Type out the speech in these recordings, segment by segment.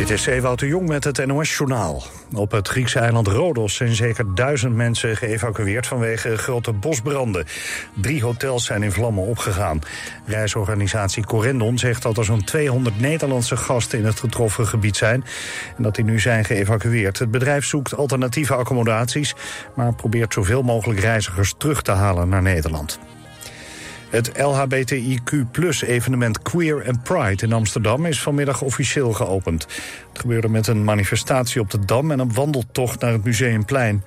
Dit is Ewout de Jong met het NOS-journaal. Op het Griekse eiland Rodos zijn zeker duizend mensen geëvacueerd vanwege grote bosbranden. Drie hotels zijn in vlammen opgegaan. Reisorganisatie Corendon zegt dat er zo'n 200 Nederlandse gasten in het getroffen gebied zijn en dat die nu zijn geëvacueerd. Het bedrijf zoekt alternatieve accommodaties, maar probeert zoveel mogelijk reizigers terug te halen naar Nederland. Het LHBTIQ-evenement Queer and Pride in Amsterdam is vanmiddag officieel geopend. Het gebeurde met een manifestatie op de Dam en een wandeltocht naar het Museumplein.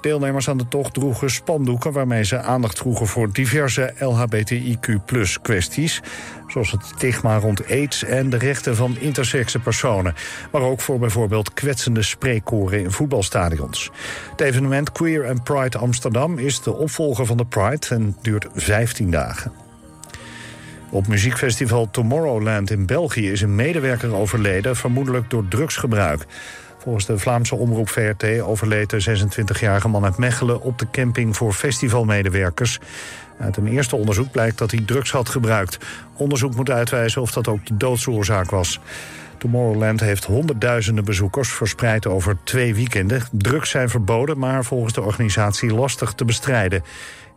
Deelnemers aan de tocht droegen spandoeken waarmee ze aandacht vroegen voor diverse LHBTIQ-kwesties. Zoals het stigma rond aids en de rechten van intersexe personen. Maar ook voor bijvoorbeeld kwetsende spreekkoren in voetbalstadions. Het evenement Queer and Pride Amsterdam is de opvolger van de Pride en duurt 15 dagen. Op muziekfestival Tomorrowland in België is een medewerker overleden, vermoedelijk door drugsgebruik. Volgens de Vlaamse omroep VRT overleed de 26-jarige man uit Mechelen op de camping voor festivalmedewerkers. Uit een eerste onderzoek blijkt dat hij drugs had gebruikt. Onderzoek moet uitwijzen of dat ook de doodsoorzaak was. Tomorrowland heeft honderdduizenden bezoekers verspreid over twee weekenden. Drugs zijn verboden, maar volgens de organisatie lastig te bestrijden.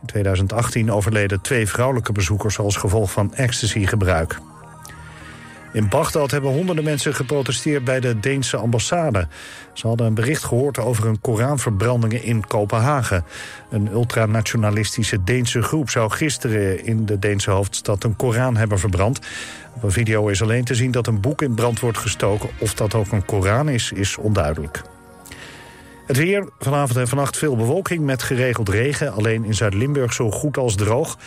In 2018 overleden twee vrouwelijke bezoekers als gevolg van ecstasy-gebruik. In Bagdad hebben honderden mensen geprotesteerd bij de Deense ambassade. Ze hadden een bericht gehoord over een Koranverbrandingen in Kopenhagen. Een ultranationalistische Deense groep zou gisteren in de Deense hoofdstad een Koran hebben verbrand. Op een video is alleen te zien dat een boek in brand wordt gestoken. Of dat ook een Koran is, is onduidelijk. Het weer, vanavond en vannacht veel bewolking met geregeld regen. Alleen in Zuid-Limburg zo goed als droog.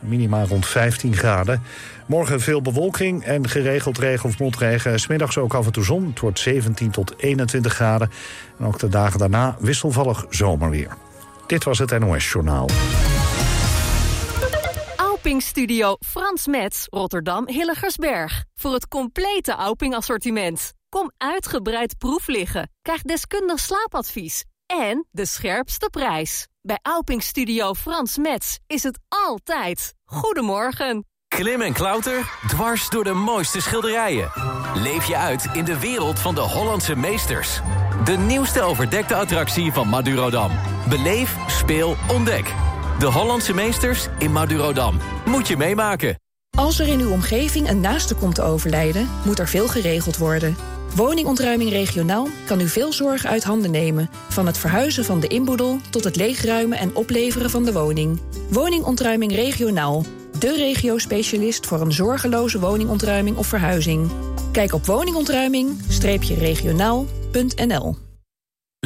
Minima rond 15 graden. Morgen veel bewolking en geregeld regen of motregen. Smiddags ook af en toe zon. Het wordt 17 tot 21 graden. En ook de dagen daarna wisselvallig zomerweer. Dit was het NOS Journaal. Auping Studio Frans Metz, Rotterdam Hilligersberg. Voor het complete Auping assortiment. Kom uitgebreid proef liggen. Krijg deskundig slaapadvies. En de scherpste prijs. Bij Auping Studio Frans Metz is het altijd. Goedemorgen. Klim en klauter, dwars door de mooiste schilderijen. Leef je uit in de wereld van de Hollandse meesters. De nieuwste overdekte attractie van Madurodam. Beleef, speel, ontdek. De Hollandse meesters in Madurodam. Moet je meemaken. Als er in uw omgeving een naaste komt te overlijden... moet er veel geregeld worden. Woningontruiming regionaal kan u veel zorg uit handen nemen. Van het verhuizen van de inboedel tot het leegruimen en opleveren van de woning. Woningontruiming regionaal. De regio-specialist voor een zorgeloze woningontruiming of verhuizing. Kijk op woningontruiming-regionaal.nl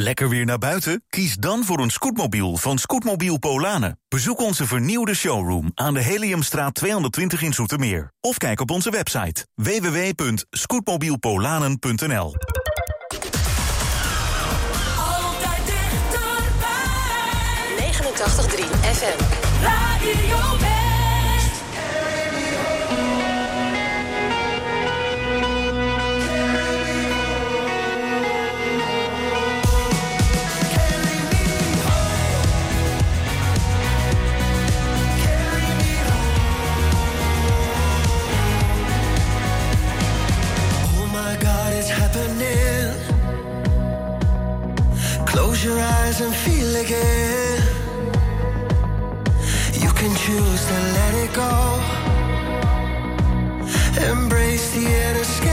Lekker weer naar buiten? Kies dan voor een scootmobiel van Scootmobiel Polanen. Bezoek onze vernieuwde showroom aan de Heliumstraat 220 in Zoetermeer. Of kijk op onze website www.scootmobielpolanen.nl Altijd dichterbij. 89.3 FM. Radio Close your eyes and feel again. You can choose to let it go. Embrace the inescapable.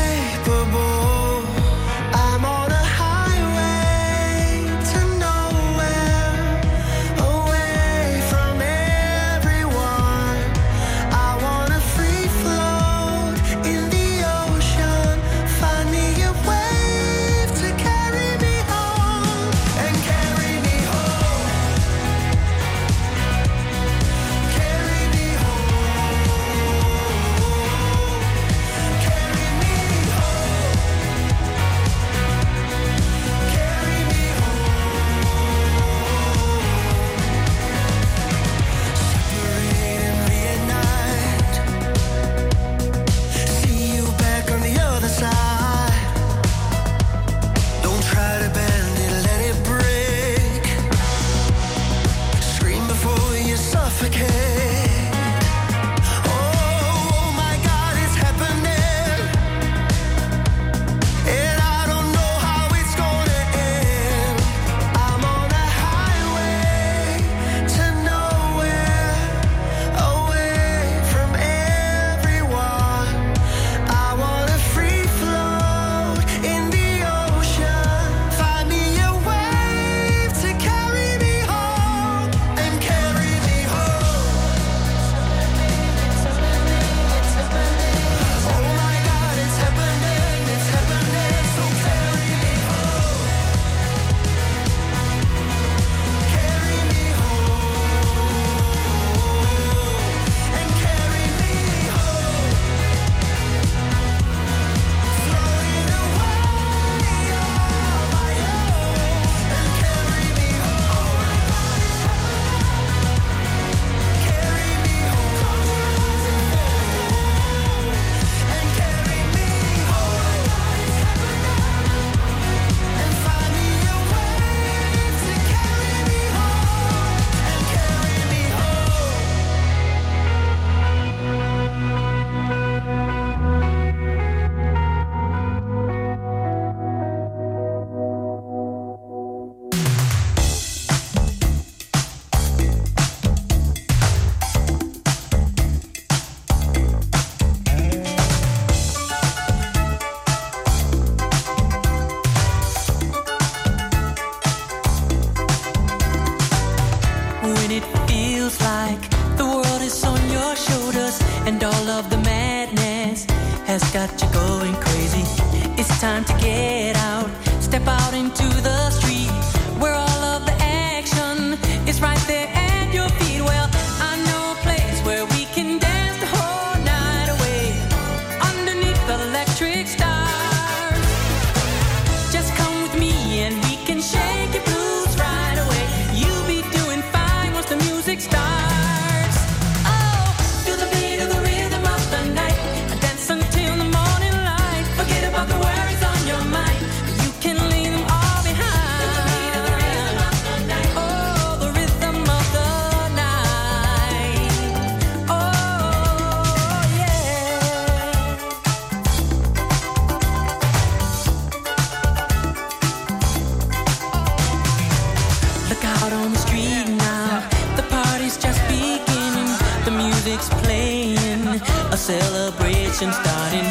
celebration starting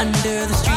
under the street.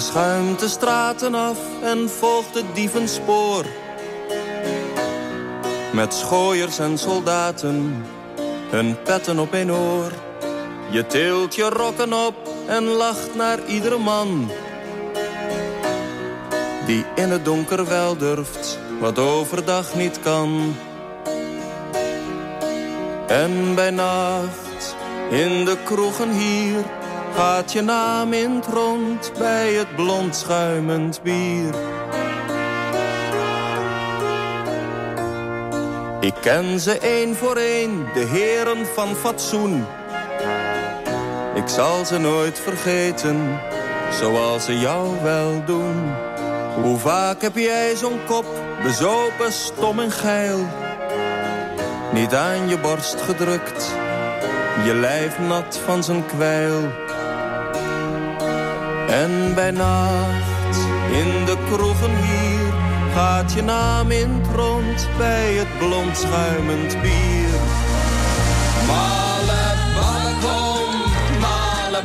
Je schuimt de straten af en volgt het dievenspoor. Met schooiers en soldaten, hun petten op een oor. Je tilt je rokken op en lacht naar iedere man. Die in het donker wel durft, wat overdag niet kan. En bij nacht, in de kroegen hier gaat je naam in het rond bij het blond schuimend bier. Ik ken ze één voor één, de heren van fatsoen. Ik zal ze nooit vergeten, zoals ze jou wel doen. Hoe vaak heb jij zo'n kop, bezopen, stom en geil. Niet aan je borst gedrukt, je lijf nat van zijn kwijl. En bij nacht in de kroegen hier gaat je naam in het rond bij het blond schuimend bier. Male babbe kom, male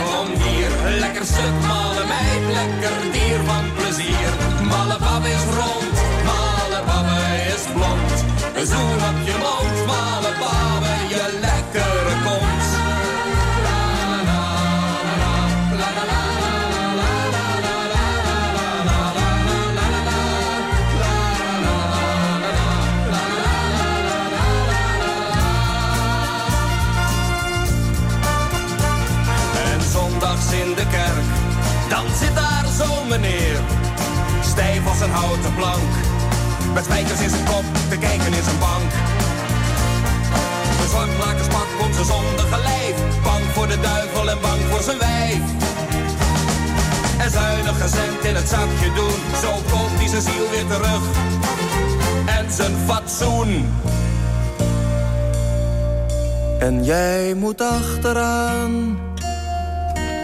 kom hier. Lekker stuk, male meid, lekker dier van plezier. Male is rond, malebabbe is blond. Een zoen op je mond, male je lekkere kom. een houten plank. Met spijkers in zijn kop, te kijken in zijn bank. Een zwartmakerspak om zijn zondige lijf. Bang voor de duivel en bang voor zijn wijf. En zuinig gezend in het zakje doen. Zo komt hij zijn ziel weer terug. En zijn fatsoen. En jij moet achteraan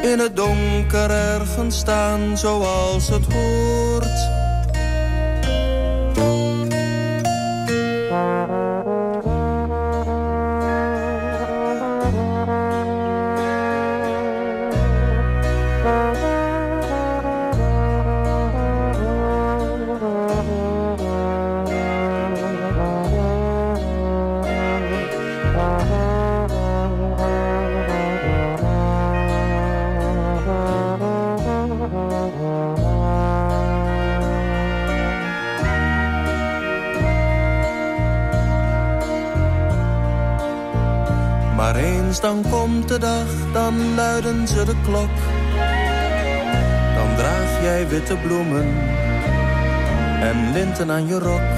in het donker ergens staan zoals het hoort. Maar eens dan komt de dag, dan luiden ze de klok. Dan draag jij witte bloemen en linten aan je rok.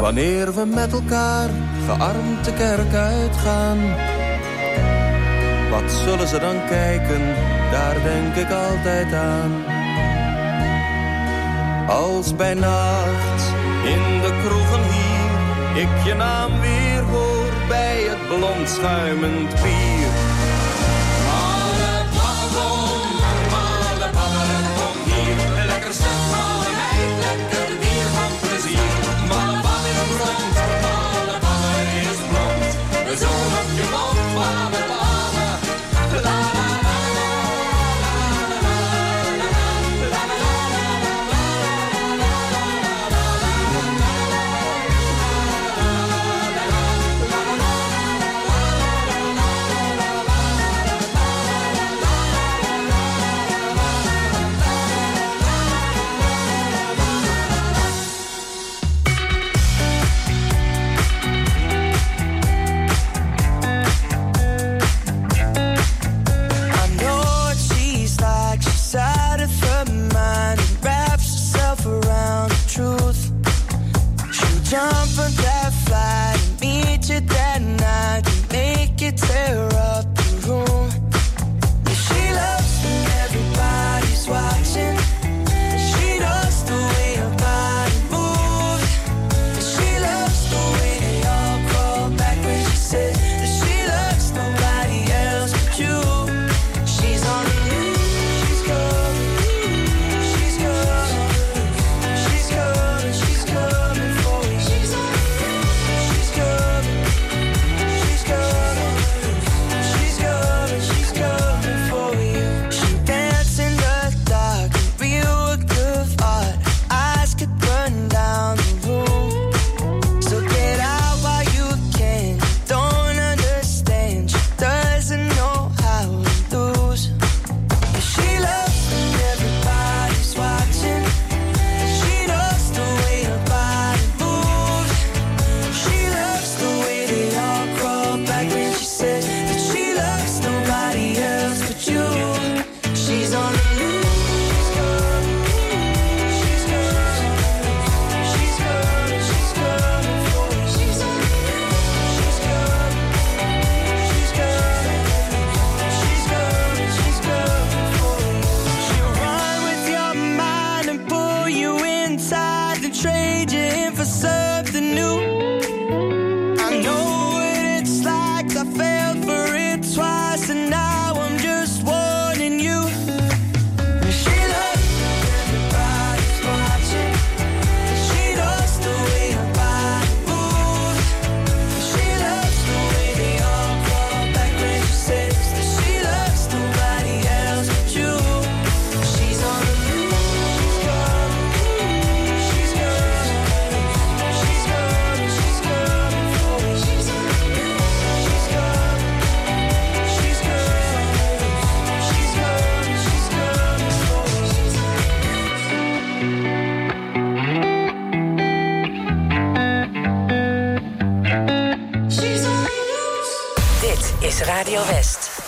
Wanneer we met elkaar gearmd de kerk uitgaan. Wat zullen ze dan kijken, daar denk ik altijd aan. Als bij nacht in de kroegen hier ik je naam weer blond schuimend bier. Malle pappenkom, malle papperen, kom hier. Lekker stuk, lekker bier van plezier. Malle is blond, malle is blond. De zon op je mond, malle la Dit is Radio West.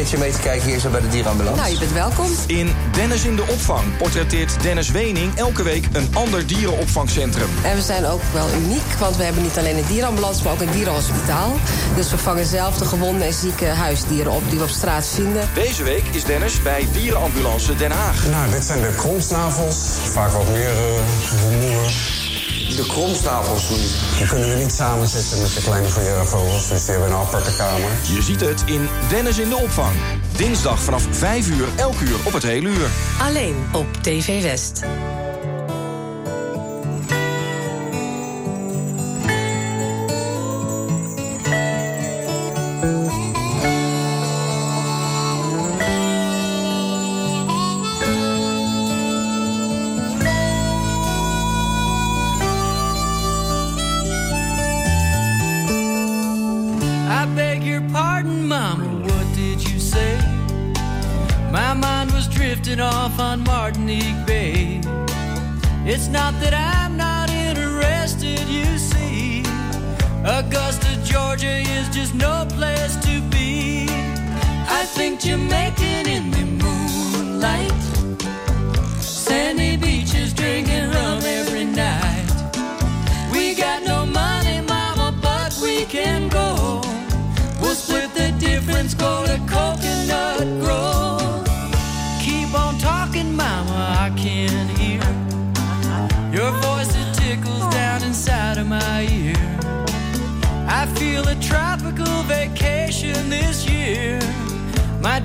Keertje mee te kijken hier zo bij de dierenambulance? Nou, je bent welkom. In Dennis in de opvang portretteert Dennis Wening elke week een ander dierenopvangcentrum. En we zijn ook wel uniek, want we hebben niet alleen een dierenambulance, maar ook een dierenhospitaal. Dus we vangen zelf de gewonde en zieke huisdieren op die we op straat vinden. Deze week is Dennis bij Dierenambulance Den Haag. Nou, dit zijn de kromsnavels. Vaak wat meer uh, rumoer. De kromsnavels, Die kunnen we niet samen zitten met de kleine vogels, dus die hebben een aparte kamer. Je ziet het in Dennis in de opvang. Dinsdag vanaf 5 uur, elk uur op het hele uur. Alleen op TV West.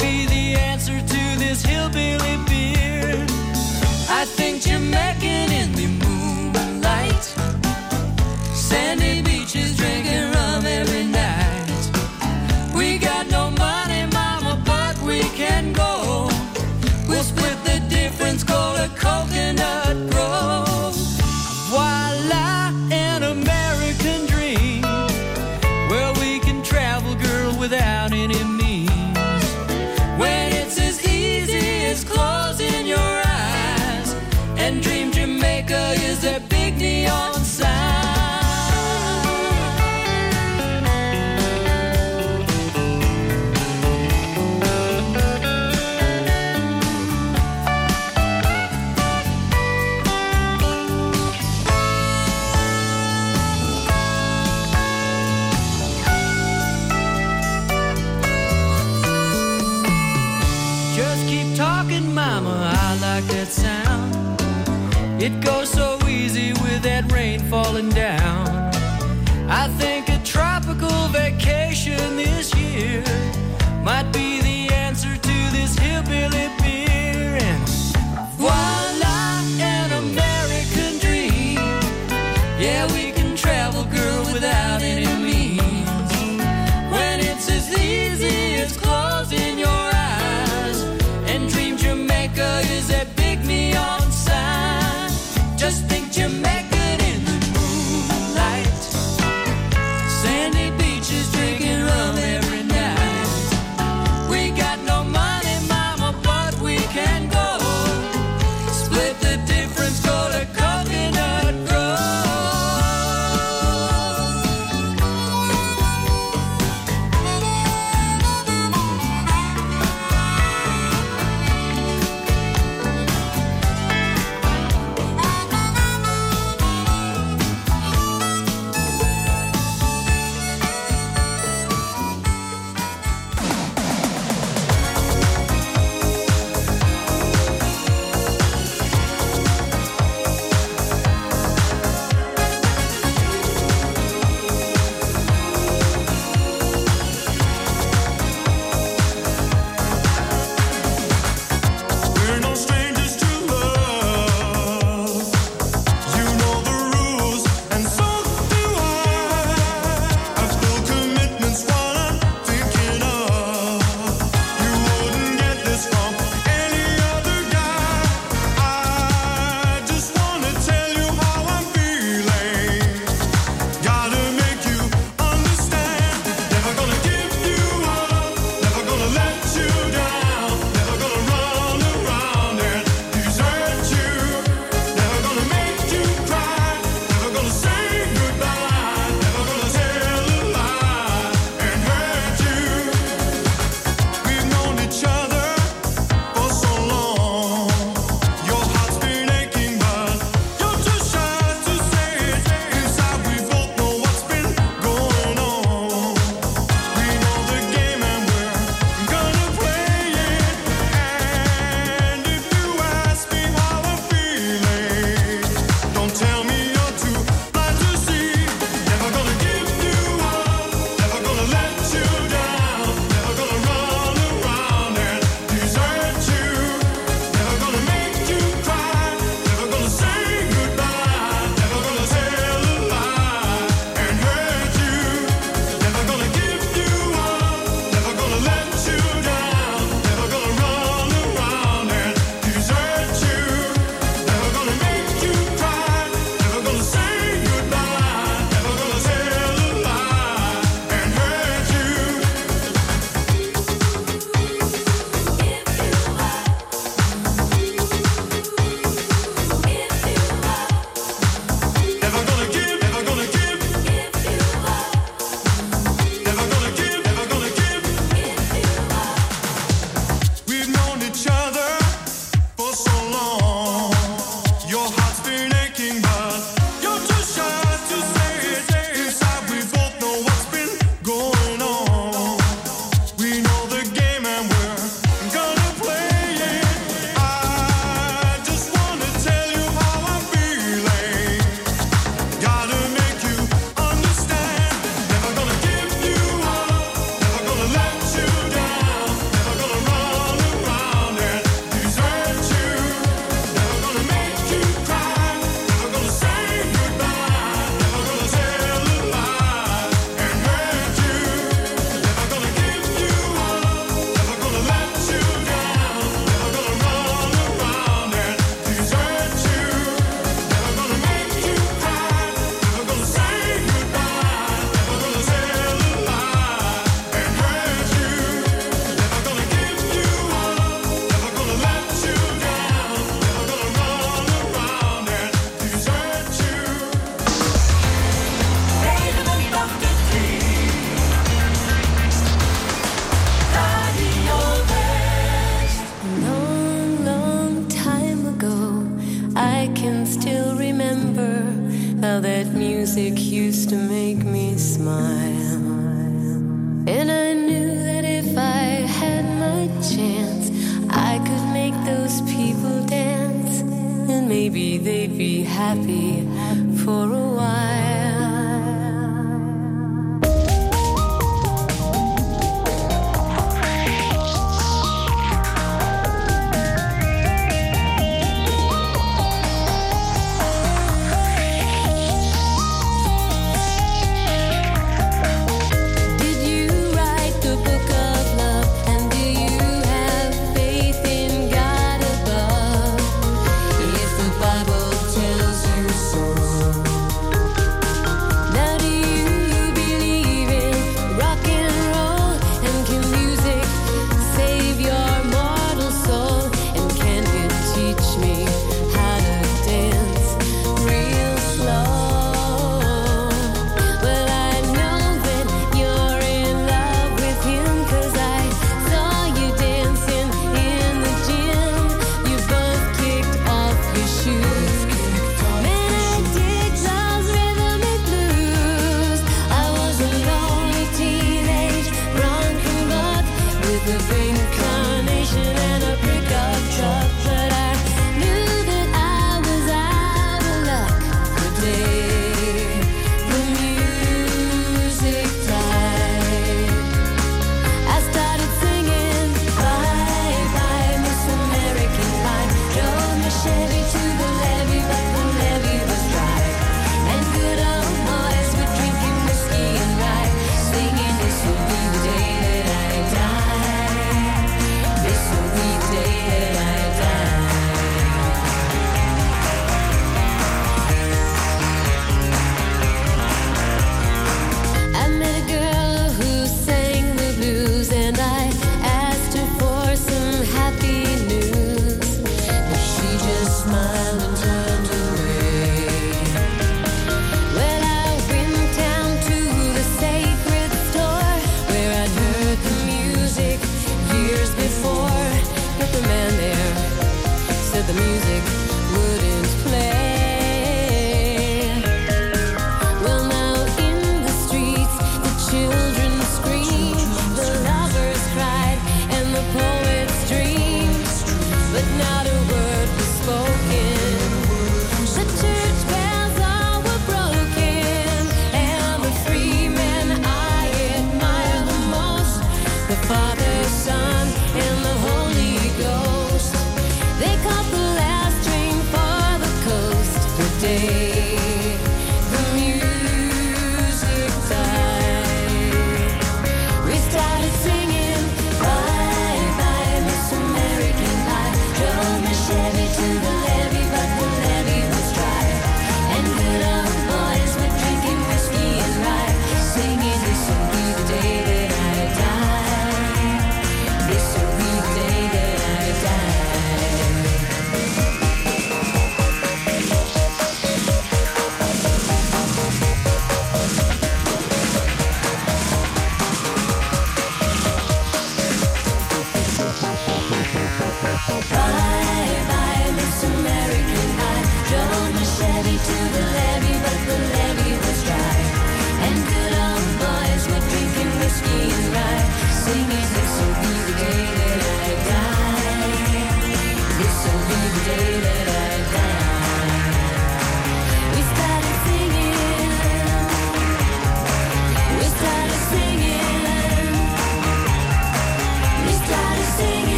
Be the answer to this hillbilly beer. I think Jamaican in the travel, girl, without any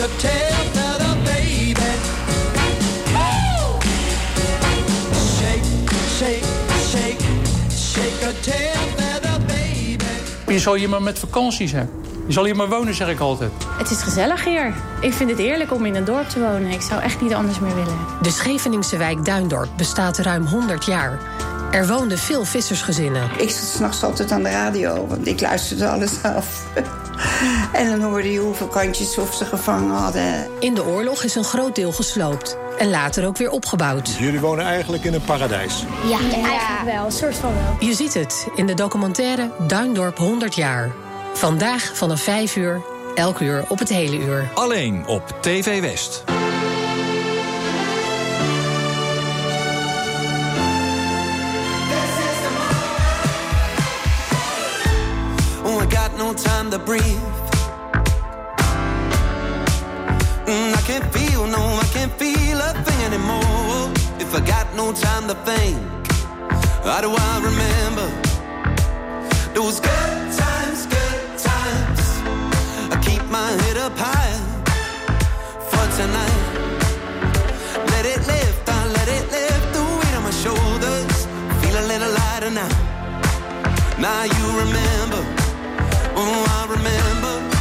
shake the tail feather, baby. Woo! Shake, shake, shake, shake a tail feather, baby. Je zal hier maar met vakantie zijn. Je zal hier maar wonen, zeg ik altijd. Het is gezellig hier. Ik vind het heerlijk om in een dorp te wonen. Ik zou echt niet anders meer willen. De Scheveningse wijk Duindorp bestaat ruim 100 jaar. Er woonden veel vissersgezinnen. Ik zat s'nachts altijd aan de radio, want ik luisterde alles af. en dan hoorde je hoeveel kantjes of ze gevangen hadden. In de oorlog is een groot deel gesloopt. En later ook weer opgebouwd. Jullie wonen eigenlijk in een paradijs. Ja, eigenlijk wel. Een soort van wel. Je ziet het in de documentaire Duindorp 100 jaar. Vandaag vanaf 5 uur, elk uur op het hele uur. Alleen op TV West. No time to breathe. Mm, I can't feel, no, I can't feel a thing anymore. If I got no time to think, how do I remember those good times, good times? I keep my head up high for tonight. Let it lift, I let it lift the weight on my shoulders. Feel a little lighter now. Now you remember, oh, I remember.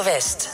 Oeste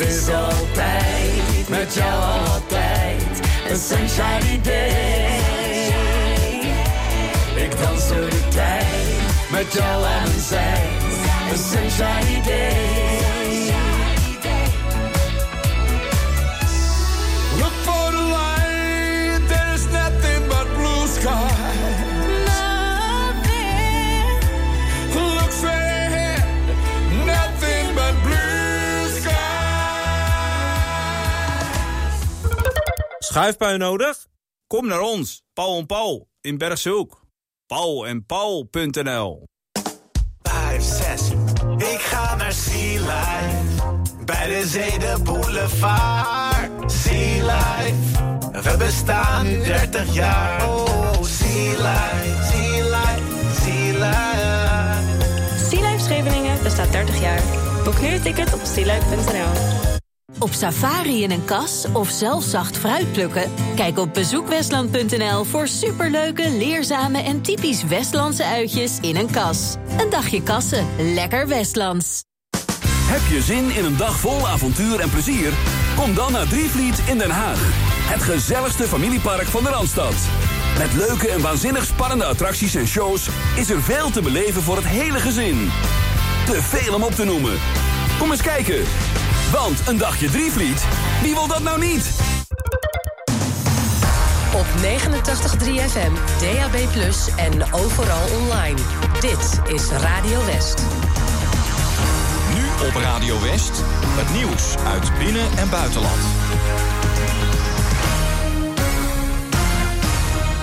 Het is altijd, met jou altijd, een sunshine day. Ik dans door de tijd, met jou aan mijn zij, een sunshine day. Schuifpui nodig? Kom naar ons, Paul en Paul in Bergshoek. Paul en Paul.nl. 5, 6. Ik ga naar Sea Life. Bij de zee de boulevard. Sea Life. We bestaan nu 30 jaar. Oh, Sea Life. Sea Life. Sea Life. Sea Life Scheveningen bestaat 30 jaar. Boek nu een ticket op sealife.nl. Op safari in een kas of zelf zacht fruit plukken? Kijk op bezoekwestland.nl voor superleuke, leerzame en typisch Westlandse uitjes in een kas. Een dagje kassen, lekker Westlands. Heb je zin in een dag vol avontuur en plezier? Kom dan naar Drievliet in Den Haag. Het gezelligste familiepark van de Randstad. Met leuke en waanzinnig spannende attracties en shows... is er veel te beleven voor het hele gezin. Te veel om op te noemen. Kom eens kijken. Want een dagje Drievliet, wie wil dat nou niet? Op 89.3 FM, DAB+, en overal online. Dit is Radio West. Nu op Radio West, het nieuws uit binnen- en buitenland.